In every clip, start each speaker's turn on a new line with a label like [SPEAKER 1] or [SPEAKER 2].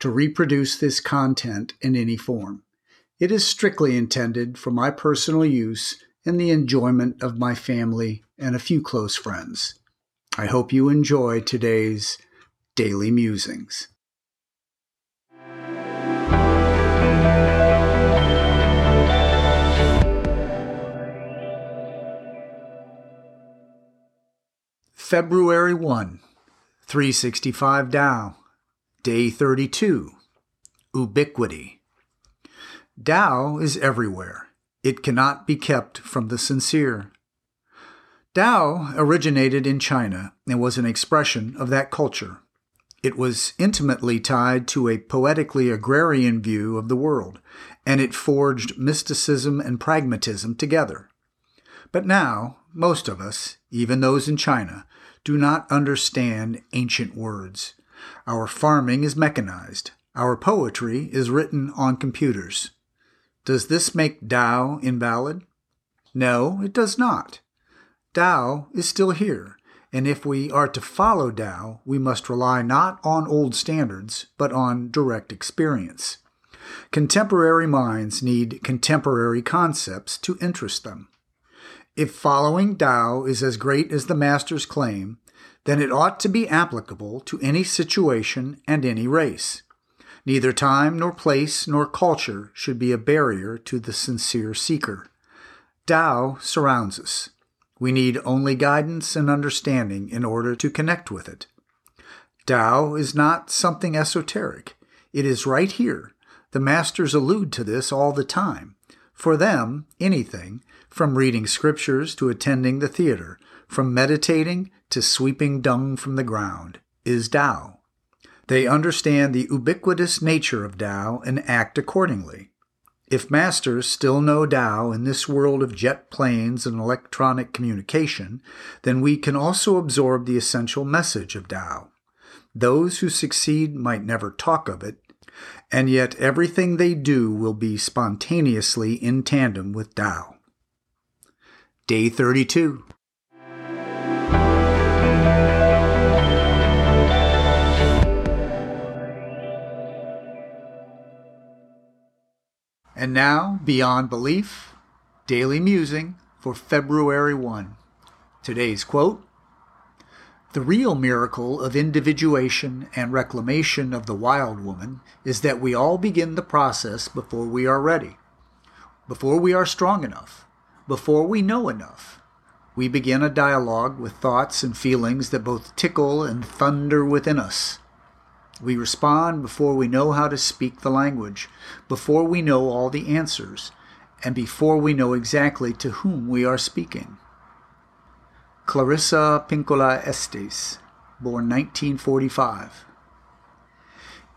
[SPEAKER 1] to reproduce this content in any form. It is strictly intended for my personal use and the enjoyment of my family and a few close friends. I hope you enjoy today's Daily Musings. February 1, 365 Tao, Day 32, Ubiquity. Tao is everywhere. It cannot be kept from the sincere. Tao originated in China and was an expression of that culture. It was intimately tied to a poetically agrarian view of the world, and it forged mysticism and pragmatism together. But now, most of us, even those in China, do not understand ancient words. Our farming is mechanized. Our poetry is written on computers. Does this make Tao invalid? No, it does not. Tao is still here, and if we are to follow Tao, we must rely not on old standards, but on direct experience. Contemporary minds need contemporary concepts to interest them. If following Tao is as great as the Masters claim, then it ought to be applicable to any situation and any race. Neither time nor place nor culture should be a barrier to the sincere seeker. Tao surrounds us. We need only guidance and understanding in order to connect with it. Tao is not something esoteric. It is right here. The masters allude to this all the time. For them, anything, from reading scriptures to attending the theater, from meditating to sweeping dung from the ground, is Tao. They understand the ubiquitous nature of Tao and act accordingly. If masters still know Tao in this world of jet planes and electronic communication, then we can also absorb the essential message of Tao. Those who succeed might never talk of it, and yet everything they do will be spontaneously in tandem with Tao. Day 32. And now, Beyond Belief, Daily Musing for February 1. Today's quote The real miracle of individuation and reclamation of the wild woman is that we all begin the process before we are ready, before we are strong enough, before we know enough. We begin a dialogue with thoughts and feelings that both tickle and thunder within us. We respond before we know how to speak the language, before we know all the answers, and before we know exactly to whom we are speaking. Clarissa Pinkola Estes, born 1945.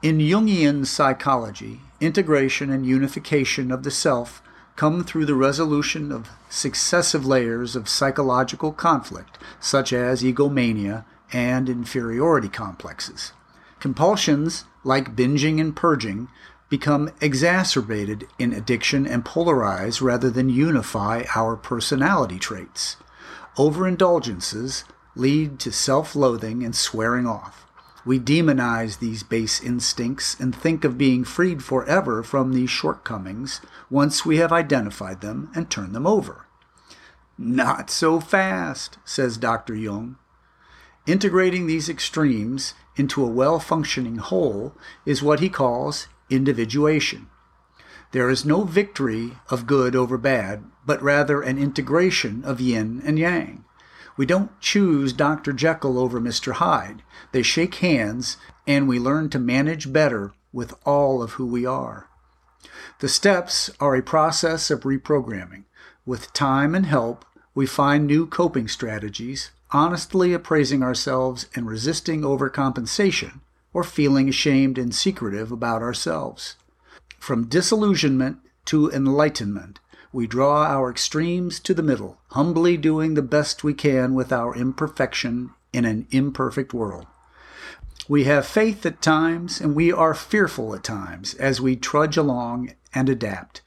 [SPEAKER 1] In Jungian psychology, integration and unification of the self come through the resolution of successive layers of psychological conflict, such as egomania and inferiority complexes. Compulsions, like binging and purging, become exacerbated in addiction and polarize rather than unify our personality traits. Overindulgences lead to self loathing and swearing off. We demonize these base instincts and think of being freed forever from these shortcomings once we have identified them and turned them over. Not so fast, says Dr. Jung. Integrating these extremes into a well functioning whole is what he calls individuation. There is no victory of good over bad, but rather an integration of yin and yang. We don't choose Dr. Jekyll over Mr. Hyde. They shake hands, and we learn to manage better with all of who we are. The steps are a process of reprogramming. With time and help, we find new coping strategies, honestly appraising ourselves and resisting overcompensation, or feeling ashamed and secretive about ourselves. From disillusionment to enlightenment, we draw our extremes to the middle, humbly doing the best we can with our imperfection in an imperfect world. We have faith at times, and we are fearful at times as we trudge along and adapt.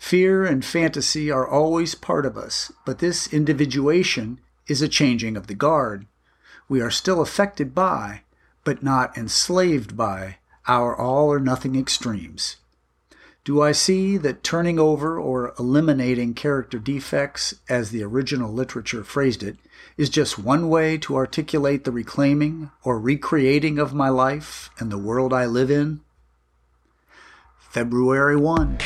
[SPEAKER 1] Fear and fantasy are always part of us, but this individuation is a changing of the guard. We are still affected by, but not enslaved by, our all or nothing extremes. Do I see that turning over or eliminating character defects, as the original literature phrased it, is just one way to articulate the reclaiming or recreating of my life and the world I live in? February 1.